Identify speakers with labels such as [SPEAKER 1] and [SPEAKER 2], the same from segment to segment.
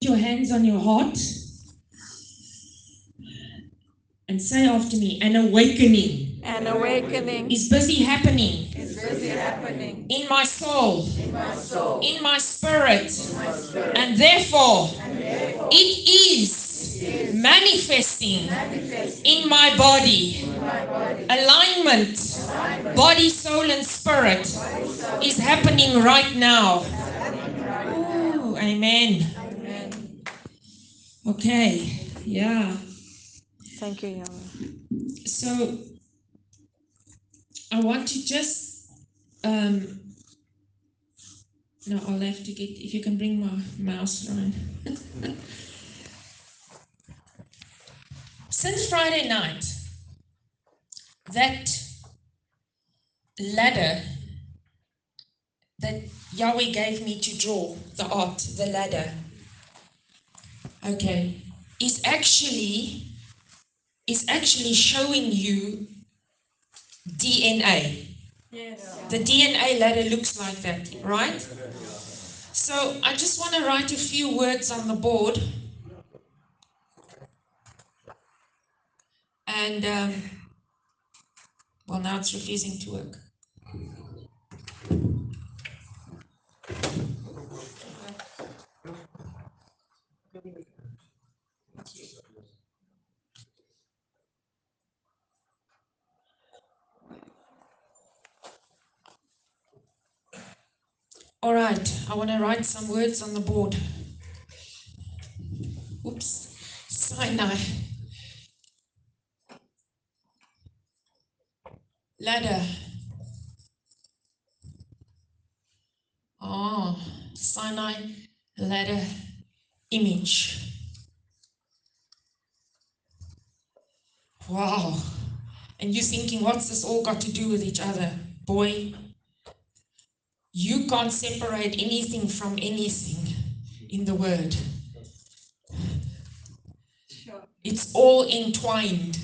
[SPEAKER 1] your hands on your heart and say after me an awakening
[SPEAKER 2] An awakening
[SPEAKER 1] is busy happening
[SPEAKER 2] is busy happening
[SPEAKER 1] in my soul,
[SPEAKER 2] in my soul,
[SPEAKER 1] in my spirit,
[SPEAKER 2] in my spirit,
[SPEAKER 1] and therefore
[SPEAKER 2] and therefore
[SPEAKER 1] it is manifesting
[SPEAKER 2] manifest
[SPEAKER 1] in my body.
[SPEAKER 2] in my body.
[SPEAKER 1] Alignment,
[SPEAKER 2] Alignment,
[SPEAKER 1] body, soul, and spirit
[SPEAKER 2] body, soul,
[SPEAKER 1] is happening right now.
[SPEAKER 2] happening right now.
[SPEAKER 1] Ooh. Amen. Okay, yeah.
[SPEAKER 2] Thank you, Yahweh.
[SPEAKER 1] So I want to just um no, I'll have to get if you can bring my mouse around. Since Friday night, that ladder that Yahweh gave me to draw, the art, the ladder, okay, is actually is actually showing you DNA.
[SPEAKER 2] Yes.
[SPEAKER 1] The DNA ladder looks like that, right? So I just want to write a few words on the board. And, um, well, now it's refusing to work. All right, I want to write some words on the board. Oops, Sinai. Ladder. Oh, Sinai ladder image. Wow. And you're thinking, what's this all got to do with each other? Boy, you can't separate anything from anything in the Word. It's all entwined.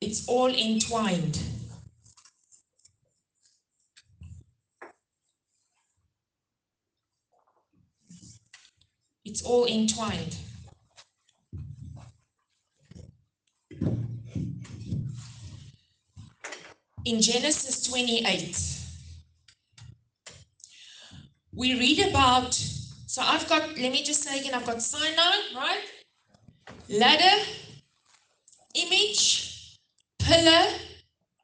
[SPEAKER 1] It's all entwined. It's all entwined. In Genesis 28, we read about, so I've got, let me just say again, I've got Sinai, right? Ladder, image, pillar,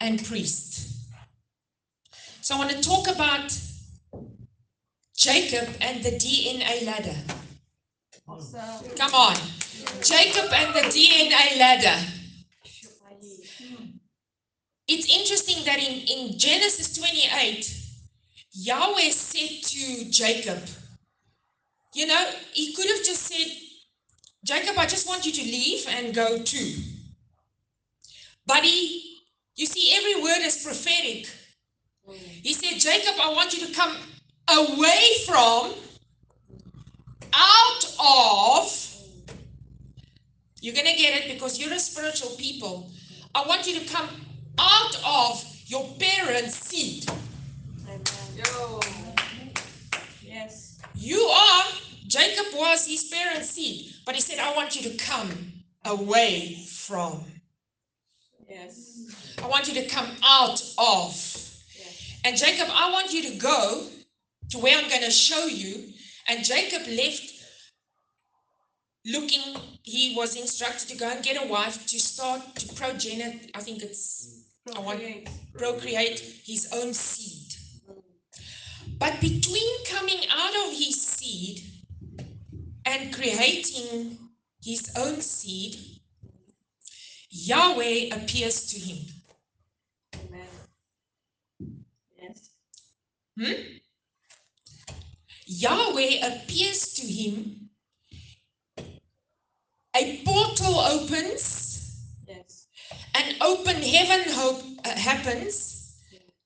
[SPEAKER 1] and priest. So I want to talk about Jacob and the DNA ladder.
[SPEAKER 2] So,
[SPEAKER 1] Come on. Jacob and the DNA ladder. It's interesting that in, in Genesis 28, Yahweh said to Jacob, you know, he could have just said, Jacob, I just want you to leave and go too. But he, you see, every word is prophetic. He said, Jacob, I want you to come away from, out of, you're going to get it because you're a spiritual people. I want you to come out of your parents' seed.
[SPEAKER 2] Yo. Yes.
[SPEAKER 1] You are, Jacob was his parents' seed, but he said, I want you to come away from.
[SPEAKER 2] Yes.
[SPEAKER 1] I want you to come out of.
[SPEAKER 2] Yes.
[SPEAKER 1] And Jacob, I want you to go to where I'm going to show you. And Jacob left looking, he was instructed to go and get a wife to start to progenate, I think it's I want-
[SPEAKER 2] Procreate.
[SPEAKER 1] procreate his own seed. But between coming out of his seed and creating his own seed, Yahweh appears to him.
[SPEAKER 2] Amen. Yes.
[SPEAKER 1] Hmm? Yahweh appears to him. A portal opens,
[SPEAKER 2] Yes.
[SPEAKER 1] an open heaven hope, uh, happens,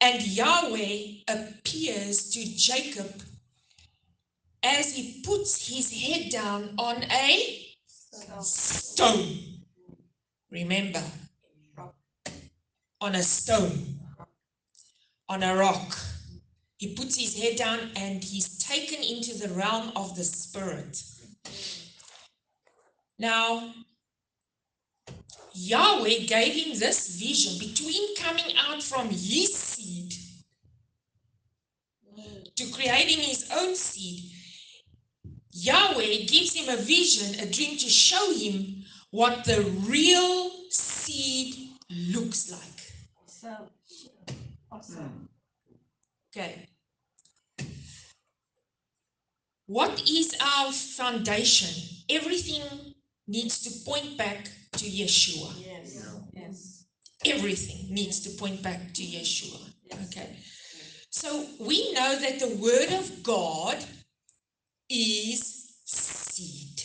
[SPEAKER 1] and Yahweh appears to Jacob as he puts his head down on a stone. Remember, on a stone, on a rock. He puts his head down and he's taken into the realm of the spirit. Now, Yahweh gave him this vision between coming out from his seed to creating his own seed. Yahweh gives him a vision, a dream to show him what the real seed looks like.
[SPEAKER 2] Awesome. Awesome.
[SPEAKER 1] Okay. What is our foundation? Everything needs to point back to Yeshua.
[SPEAKER 2] Yes. Yes.
[SPEAKER 1] Everything needs to point back to Yeshua.
[SPEAKER 2] Yes.
[SPEAKER 1] Okay. So we know that the Word of God is seed.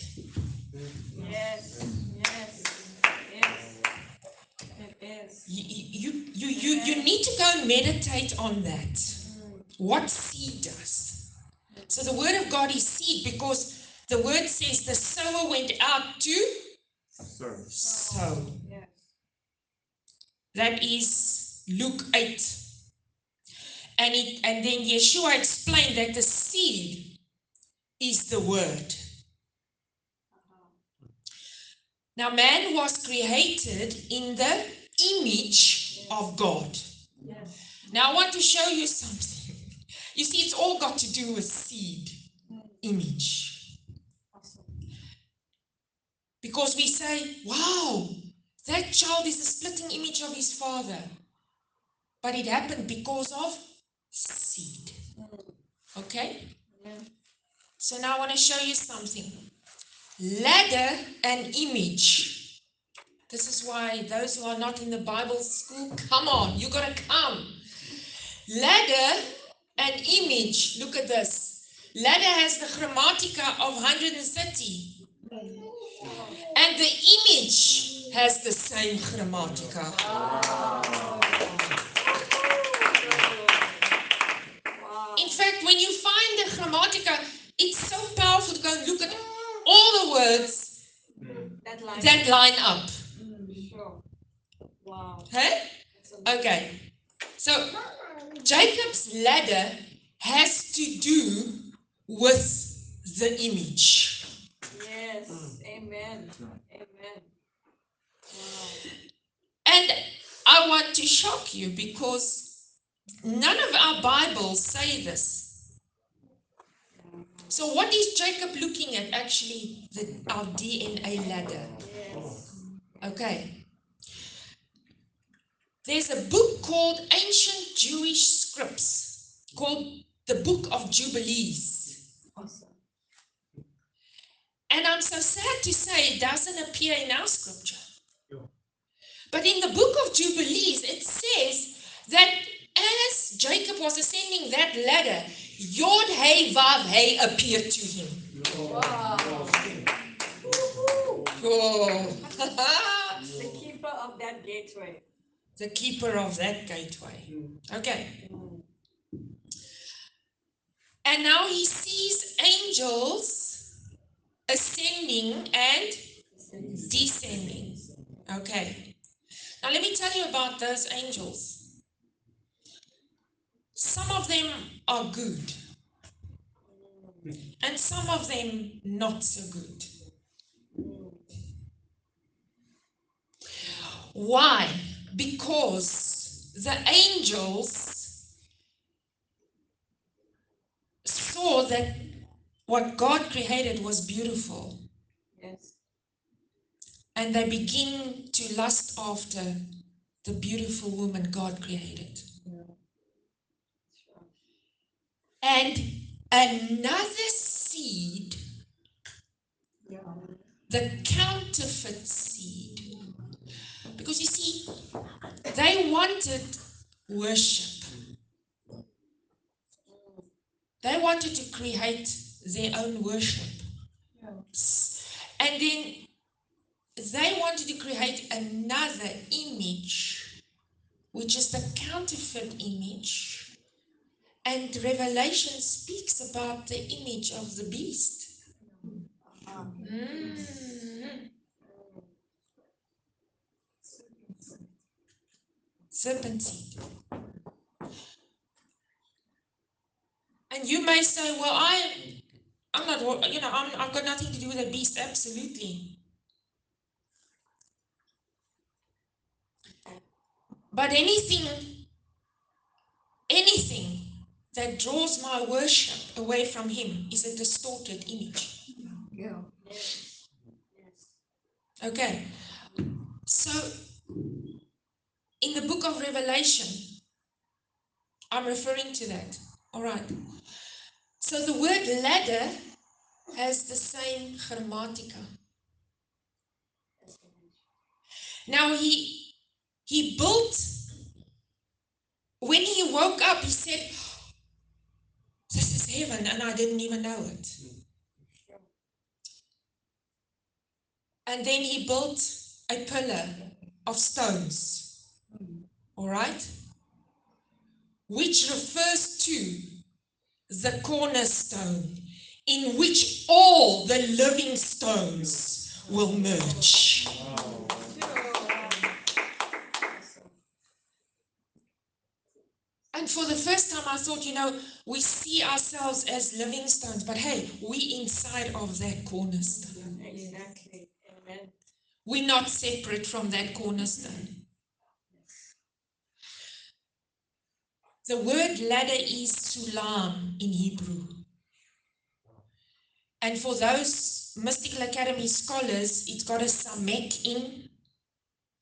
[SPEAKER 2] Yes. Yes. Yes. It is.
[SPEAKER 1] You, you, you, you, you need to go and meditate on that.
[SPEAKER 2] Mm.
[SPEAKER 1] What seed does. So the Word of God is seed because the Word says the sower went out to
[SPEAKER 3] Sir.
[SPEAKER 1] sow.
[SPEAKER 2] Yes.
[SPEAKER 1] That is Luke 8. And, it, and then Yeshua explained that the seed is the word.
[SPEAKER 2] Uh-huh.
[SPEAKER 1] Now, man was created in the image of God.
[SPEAKER 2] Yes.
[SPEAKER 1] Now, I want to show you something. You see, it's all got to do with seed, image.
[SPEAKER 2] Awesome.
[SPEAKER 1] Because we say, wow, that child is a splitting image of his father. But it happened because of seed. Okay?
[SPEAKER 2] Yeah.
[SPEAKER 1] So now I want to show you something. Ladder and image. This is why those who are not in the Bible school, come on, you got to come. Ladder and image. Look at this. Ladder has the gematria of 130. The image has the same.
[SPEAKER 2] Wow.
[SPEAKER 1] In fact, when you find the gematria, it's so powerful to go and look at all the words
[SPEAKER 2] That line.
[SPEAKER 1] that line up.
[SPEAKER 2] Mm, Sure. Wow.
[SPEAKER 1] Hey? Okay. So Jacob's ladder has to do with the image.
[SPEAKER 2] Yes. Amen. Amen. Wow.
[SPEAKER 1] And To shock you because none of our Bibles say this. So what is Jacob looking at actually the our DNA ladder? Okay. There's a book called Ancient Jewish Scripts called the Book of Jubilees. And I'm so sad to say it doesn't appear in our scripture. But in the book of Jubilees, it says that as Jacob was ascending that ladder, Yod Hey Vav Hey appeared to him.
[SPEAKER 2] Wow.
[SPEAKER 1] Oh.
[SPEAKER 2] The keeper of that gateway.
[SPEAKER 1] the keeper of that gateway. Okay. And now he sees angels ascending and descending. Okay. Now let me tell you about those angels. Some of them are good, and some of them not so good. Why? Because the angels saw that what God created was beautiful
[SPEAKER 2] Yes.
[SPEAKER 1] And they begin to lust after the beautiful woman God created.
[SPEAKER 2] Sure.
[SPEAKER 1] And another seed,
[SPEAKER 2] Yeah.
[SPEAKER 1] the counterfeit seed, because you see, they wanted worship. They wanted to create their own worship. And then they wanted to create another image, which is the counterfeit image. And Revelation speaks about the image of the beast.
[SPEAKER 2] Ah.
[SPEAKER 1] Mhm. Serpent seed. And you may say, well, I, I'm not, you know, I'm, I've got nothing to do with the beast. Absolutely. But anything, anything that draws my worship away from Him is a distorted image.
[SPEAKER 2] Yeah. Yes.
[SPEAKER 1] Okay. So, in the book of Revelation, I'm referring to that. All right. So, the word ladder has the same gematria. Now, he, he built, when he woke up, he said, This is heaven, and I didn't even know it. And then he built a pillar of stones. All right? Which refers to the cornerstone in which all the living stones will merge. And for the first time, I thought, you know, we see ourselves as living stones, but hey, we inside of that cornerstone.
[SPEAKER 2] Exactly. Amen.
[SPEAKER 1] We're not separate from that cornerstone. The word ladder is sulam in Hebrew. And for those Mystical Academy scholars, it's got a samek in,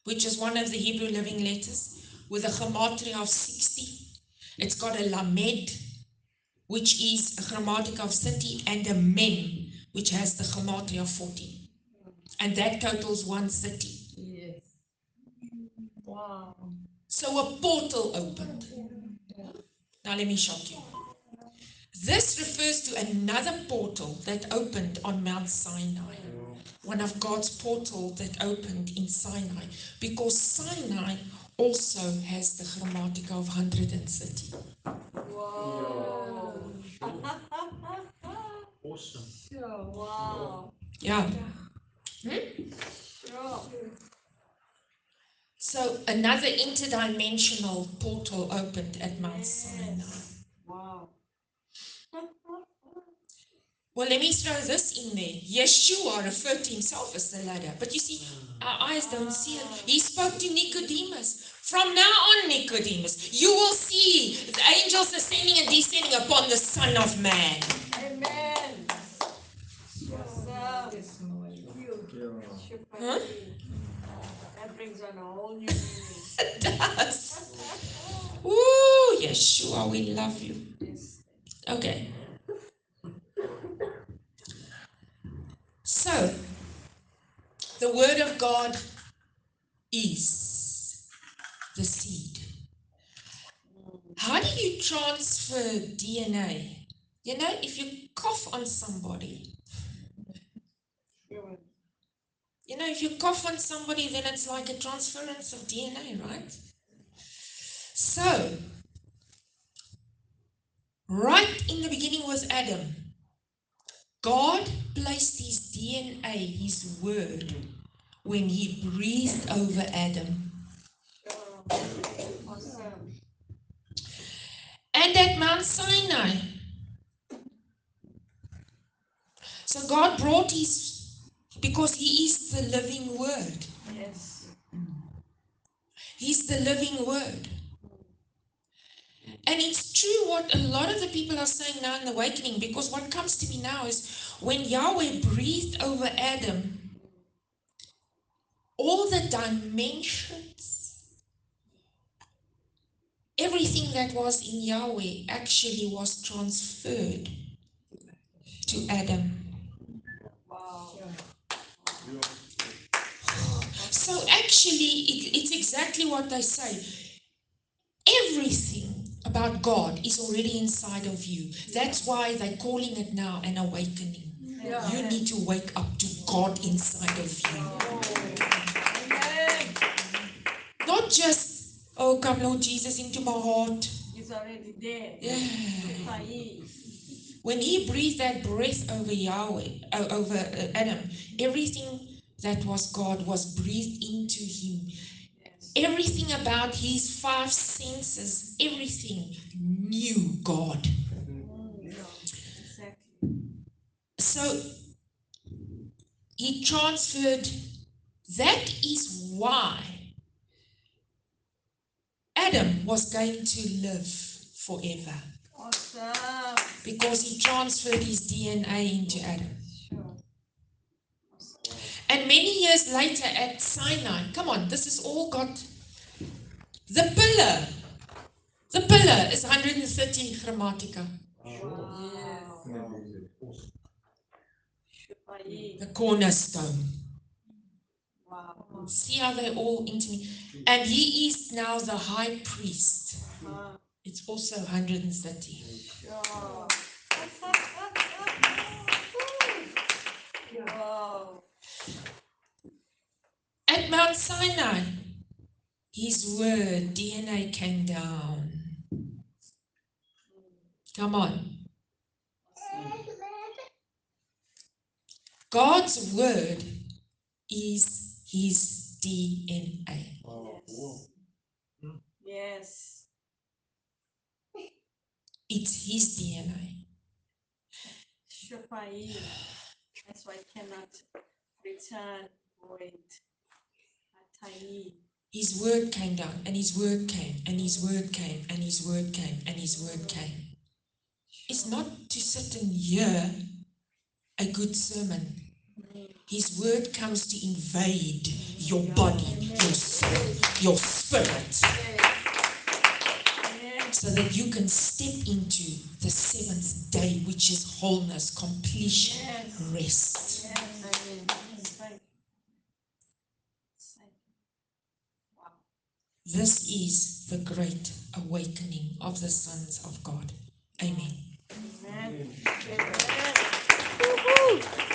[SPEAKER 1] which is one of the Hebrew living letters, with a gematria of 60. It's got a lamed, which is a gematria of 30, and a mem, which has the gematria of 40. And that totals 130.
[SPEAKER 2] Yes. Wow.
[SPEAKER 1] So a portal opened. Now let me shock you. This refers to another portal that opened on Mount Sinai. One of God's portals that opened in Sinai. Because Sinai also has the gematria of 130.
[SPEAKER 2] Wow.
[SPEAKER 3] Awesome.
[SPEAKER 2] Sure. Wow.
[SPEAKER 1] Yeah.
[SPEAKER 2] Sure.
[SPEAKER 1] So another interdimensional portal opened at Mount Sinai.
[SPEAKER 2] Yes. Wow.
[SPEAKER 1] Well, let me throw this in there. Yeshua referred to himself as the ladder. But you see, our eyes don't see it. He spoke to Nicodemus. From now on, Nicodemus, you will see the angels ascending and descending upon the Son of Man.
[SPEAKER 2] Amen.
[SPEAKER 1] Huh?
[SPEAKER 2] That brings on a whole new.
[SPEAKER 1] It does. Ooh, Yeshua, we love you. Okay. So, the Word of God is the seed. How do you transfer DNA? You know, if you cough on somebody, you know, if you cough on somebody, then it's like a transference of DNA, right? So, right in the beginning was Adam, God placed his DNA, his word, when he breathed over Adam. And at Mount Sinai. So God brought his, because he is the living word.
[SPEAKER 2] Yes.
[SPEAKER 1] He's the living word. And it's true what a lot of the people are saying now in the awakening, because what comes to me now is when Yahweh breathed over Adam, all the dimensions, everything that was in Yahweh actually was transferred to Adam.
[SPEAKER 2] Wow.
[SPEAKER 1] So actually, it, it's exactly what they say. Everything about God is already inside of you. That's why they're calling it now an awakening.
[SPEAKER 2] Yeah.
[SPEAKER 1] You need to wake up to God inside of you.
[SPEAKER 2] Amen.
[SPEAKER 1] Not just, oh, come, Lord Jesus, into my heart.
[SPEAKER 2] He's already there.
[SPEAKER 1] Yeah. When he breathed that breath over Yahweh, over uh, Adam, everything that was God was breathed into him. Everything about his five senses, everything knew God. So he transferred. That is why Adam was going to live forever
[SPEAKER 2] Awesome.
[SPEAKER 1] because he transferred his DNA into Adam. And many years later at Sinai, come on, this is all got the pillar. The pillar is 130
[SPEAKER 2] gematria.
[SPEAKER 1] The cornerstone.
[SPEAKER 2] Wow.
[SPEAKER 1] See how they're all intimate. And he is now the high priest. It's also 130.
[SPEAKER 2] Wow.
[SPEAKER 1] At Mount Sinai, his word, DNA came down. Come on. God's word is his DNA.
[SPEAKER 2] Yes.
[SPEAKER 1] It's his DNA.
[SPEAKER 2] That's why I cannot return.
[SPEAKER 1] His word came down, and his word came, and his word came, and his word came, and his word came. It's not to sit and hear a good sermon. His word comes to invade your body, your soul, your spirit, so that you can step into the seventh day, which is wholeness, completion, rest.
[SPEAKER 2] Yes. That's right. That's right. Wow.
[SPEAKER 1] This is the great awakening of the sons of God. Amen.
[SPEAKER 2] Amen. Amen. Woo-hoo.